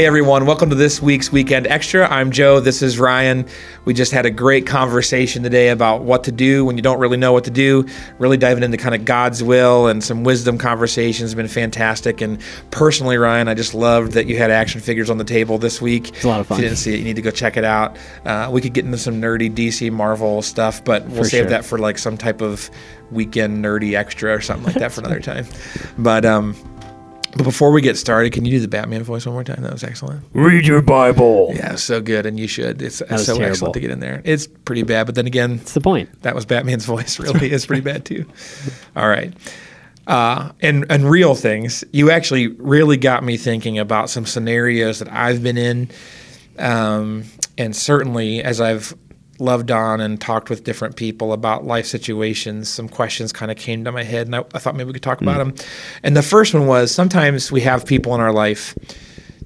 Hey everyone, welcome to this week's Weekend Extra. I'm Joe, this is Ryan. We just had a great conversation today about what to do when you don't really know what to do, really diving into kind of God's will and some wisdom conversations. Have been fantastic. And personally, Ryan, I just loved that you had action figures on the table this week. It's a lot of fun. If you didn't see it, you need to go check it out. Uh, we could get into some nerdy DC Marvel stuff, but we'll For save sure. that for like some type of weekend nerdy extra or something like that for another time. But um, but before we get started, can you do the Batman voice one more time? That was excellent. Read your Bible. Yeah, so good, and you should. It's, it's was so terrible. excellent to get in there. It's pretty bad, but then again, That's the point. that was Batman's voice. Really, is pretty bad too. All right, uh, and and real things. You actually really got me thinking about some scenarios that I've been in, um, and certainly as I've loved on and talked with different people about life situations, some questions kind of came to my head, and I, I thought maybe we could talk about them. And the first one was sometimes we have people in our life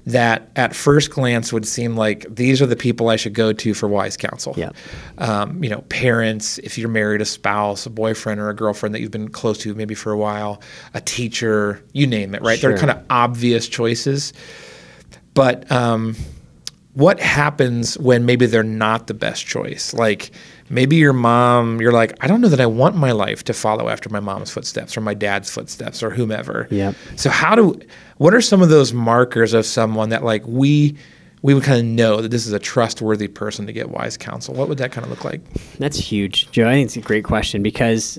that at first glance would seem like these are the people I should go to for wise counsel. Yeah. Um, you know, parents, if you're married, a spouse, a boyfriend or a girlfriend that you've been close to maybe for a while, a teacher, you name it, right? They're kind of obvious choices. But um, what happens when maybe they're not the best choice? Like maybe your mom, you're like, I don't know that I want my life to follow after my mom's footsteps or my dad's footsteps or whomever. Yep. So how do what are some of those markers of someone that like we we would kind of know that this is a trustworthy person to get wise counsel? What would that kind of look like? That's huge, Joe. I think it's a great question because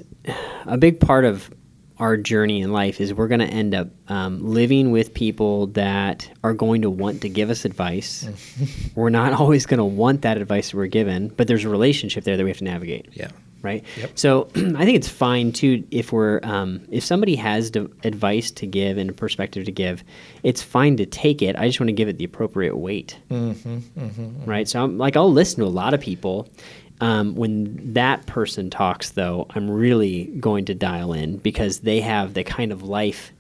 a big part of our journey in life is we're going to end up um, living with people that are going to want to give us advice. we're not always going to want that advice that we're given, but there's a relationship there that we have to navigate. Yeah. right? Yep. So I think it's fine too if we're um, if somebody has d- advice to give and a perspective to give, it's fine to take it. I just want to give it the appropriate weight, mm-hmm, right? So I'm like I'll listen to a lot of people. Um, when that person talks, though, I'm really going to dial in because they have the kind of life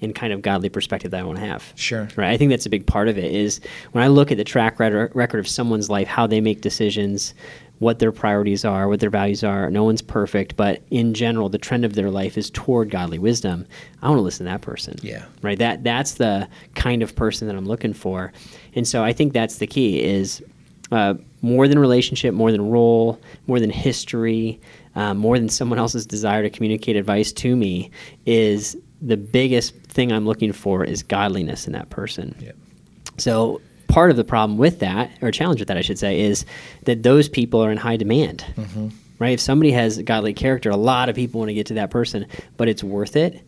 and kind of godly perspective that I want to have. Sure. Right. I think that's a big part of it is when I look at the track record record of someone's life, how they make decisions, what their priorities are, what their values are. No one's perfect, but in general, the trend of their life is toward godly wisdom. I want to listen to that person. Yeah. Right. That that's the kind of person that I'm looking for, and so I think that's the key is. Uh, more than relationship, more than role, more than history, uh, more than someone else's desire to communicate advice to me, is the biggest thing I'm looking for is godliness in that person. Yep. So part of the problem with that, or challenge with that, I should say, is that those people are in high demand. Right? If somebody has godly character, a lot of people want to get to that person, but it's worth it.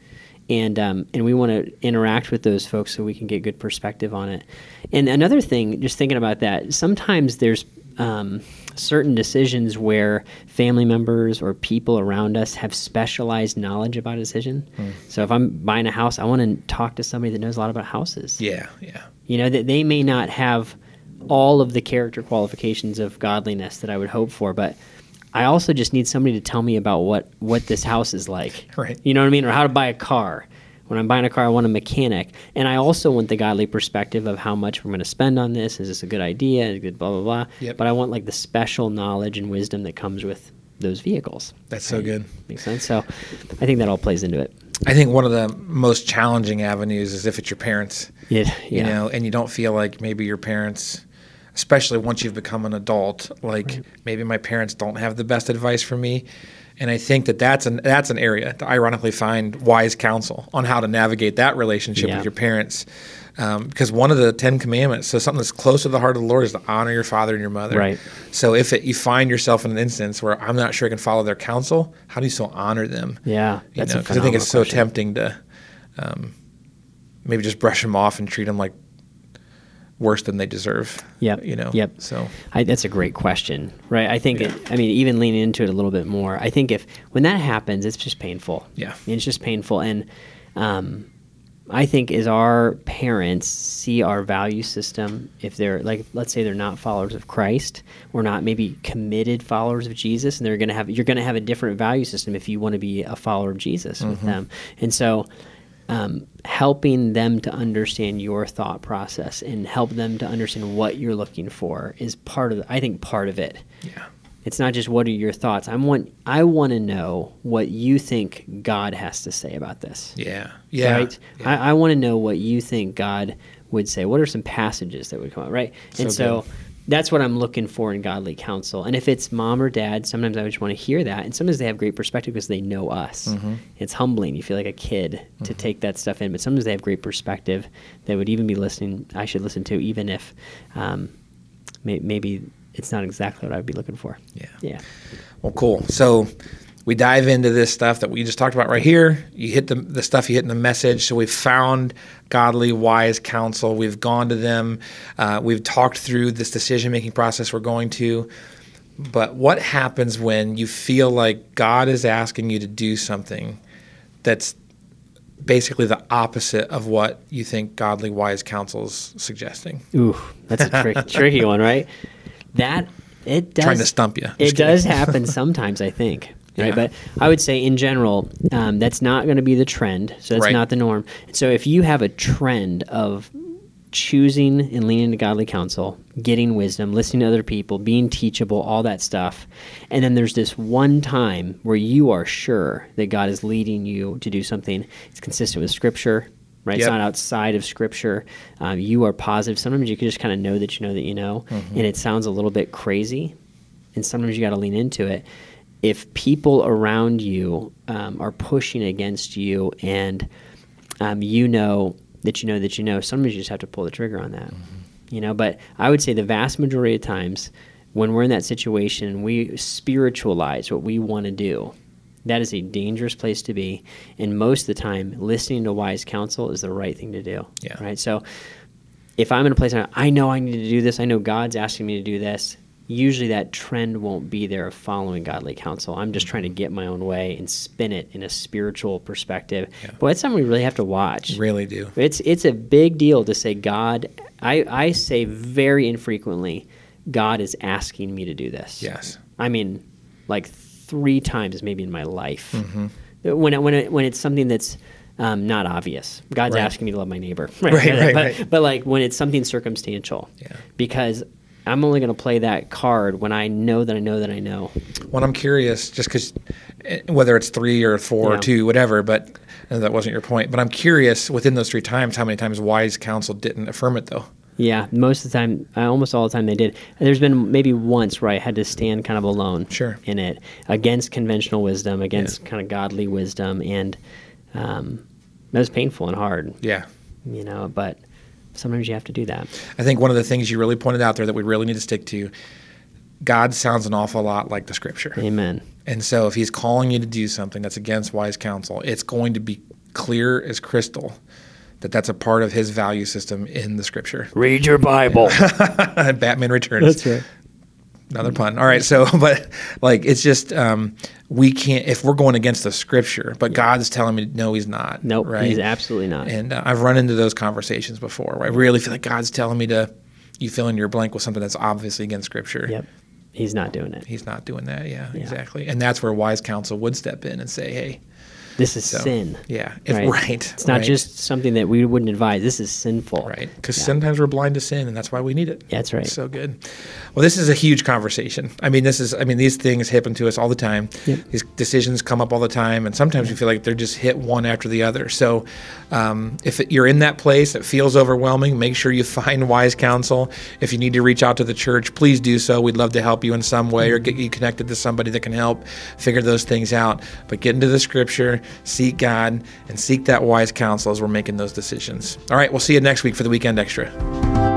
And, um, and we want to interact with those folks so we can get good perspective on it. And another thing, just thinking about that, sometimes there's um, certain decisions where family members or people around us have specialized knowledge about a decision. So if I'm buying a house, I want to talk to somebody that knows a lot about houses. Yeah, yeah. You know, that they may not have all of the character qualifications of godliness that I would hope for, but I also just need somebody to tell me about what what this house is like. Right. You know what I mean? Or how to buy a car. When I'm buying a car, I want a mechanic, and I also want the godly perspective of how much we're going to spend on this. Is this a good idea? Is good blah blah blah. Yep. But I want like the special knowledge and wisdom that comes with those vehicles. That's so good. Makes sense. So, I think that all plays into it. I think one of the most challenging avenues is if it's your parents. Yeah. you know, and you don't feel like maybe your parents, especially once you've become an adult, like maybe my parents don't have the best advice for me. And I think that that's an that's an area to ironically find wise counsel on how to navigate that relationship Yeah. with your parents. Um, because one of the Ten Commandments, so something that's close to the heart of the Lord, is to honor your father and your mother. Right. So if it, you find yourself in an instance where I'm not sure I can follow their counsel, how do you still honor them? Yeah, You that's because I think it's so tempting to um, maybe just brush them off and treat them like worse than they deserve. Yep. You know. Yep. So I, that's a great question, right? I think, it, I mean, even leaning into it a little bit more, I think if when that happens, it's just painful. Yeah. It's just painful, and um, I think as our parents see our value system, if they're like, let's say they're not followers of Christ, or not maybe committed followers of Jesus, and they're gonna have you're gonna have a different value system if you want to be a follower of Jesus with them, and so. Um, helping them to understand your thought process and help them to understand what you're looking for is part of the, I think part of it yeah. It's not just what are your thoughts. I want I want to know what you think God has to say about this. Yeah. Yeah. Right. Yeah. I, I want to know what you think God would say. What are some passages that would come up, Right. and So so that's what I'm looking for in godly counsel. And if it's mom or dad, sometimes I just want to hear that. And sometimes they have great perspective because they know us. Mm-hmm. It's humbling. You feel like a kid to take that stuff in. But sometimes they have great perspective that would even be listening. I should listen to, even if um, may, maybe it's not exactly what I'd be looking for. Yeah. Yeah. Well, cool. So we dive into this stuff that we just talked about right here. You hit the, the stuff you hit in the message. So we've found godly, wise counsel. We've gone to them. Uh, we've talked through this decision making process we're going to. But what happens when you feel like God is asking you to do something that's basically the opposite of what you think godly, wise counsel is suggesting? Ooh, that's a trick, tricky one, right? That it does Trying to stump you. Just It kidding. does happen sometimes, I think. Right, Yeah. but I would say in general, um, that's not going to be the trend. So that's Right. not the norm. So if you have a trend of choosing and leaning to godly counsel, getting wisdom, listening to other people, being teachable, all that stuff, and then there's this one time where you are sure that God is leading you to do something, it's consistent with Scripture. Right, it's not outside of Scripture. Um, you are positive. Sometimes you can just kind of know that you know that you know, Mm-hmm. and it sounds a little bit crazy, and sometimes you got to lean into it. If people around you um, are pushing against you, and um, you know that you know that you know, sometimes you just have to pull the trigger on that. You know, but I would say the vast majority of times when we're in that situation, we spiritualize what we want to do. That is a dangerous place to be, and most of the time, listening to wise counsel is the right thing to do. Yeah. Right. So, if I'm in a place where I know I need to do this, I know God's asking me to do this, usually that trend won't be there of following godly counsel. I'm just trying to get my own way and spin it in a spiritual perspective. Yeah. Boy, that's something we really have to watch. Really do. It's it's a big deal to say God. I I say very infrequently, God is asking me to do this. Yes. I mean, like three times maybe in my life. Mm-hmm. When it, when it, when it's something that's um, not obvious, God's Right. asking me to love my neighbor. Right, right, but, right. but like when it's something circumstantial. Yeah. Because I'm only going to play that card when I know that I know that I know. Well, I'm curious, just because whether it's three or four or two, whatever, but that wasn't your point. But I'm curious within those three times, how many times wise counsel didn't affirm it, though? Yeah, most of the time, uh, almost all the time they did. There's been maybe once where I had to stand kind of alone Sure. in it against conventional wisdom, against kind of godly wisdom, and um, that was painful and hard, Yeah. you know. But sometimes you have to do that. I think one of the things you really pointed out there that we really need to stick to God sounds an awful lot like the scripture. Amen. And so if he's calling you to do something that's against wise counsel, it's going to be clear as crystal that that's a part of his value system in the scripture. Read your Bible. Batman Returns. That's right. Another pun. All right. So, but like, it's just, um, we can't, if we're going against the scripture, but God's telling me, no, he's not. Nope, Right. he's absolutely not. And uh, I've run into those conversations before where I really feel like God's telling me to, you fill in your blank with something that's obviously against scripture. yep, he's not doing it. He's not doing that. Yeah, Yeah. exactly. And that's where wise counsel would step in and say, hey, This is so, sin. Yeah. If, right. It's not right, just something that we wouldn't advise. This is sinful. Right. Because Yeah. sometimes we're blind to sin and that's why we need it. That's right. So good. Well, this is a huge conversation. I mean, this is, I mean, these things happen to us all the time. Yep. These decisions come up all the time. And sometimes we feel like they're just hit one after the other. So um, if you're in that place, it feels overwhelming, make sure you find wise counsel. If you need to reach out to the church, please do so. We'd love to help you in some way or get you connected to somebody that can help figure those things out. But get into the scripture, seek God, and seek that wise counsel as we're making those decisions. All right. We'll see you next week for the Weekend Extra.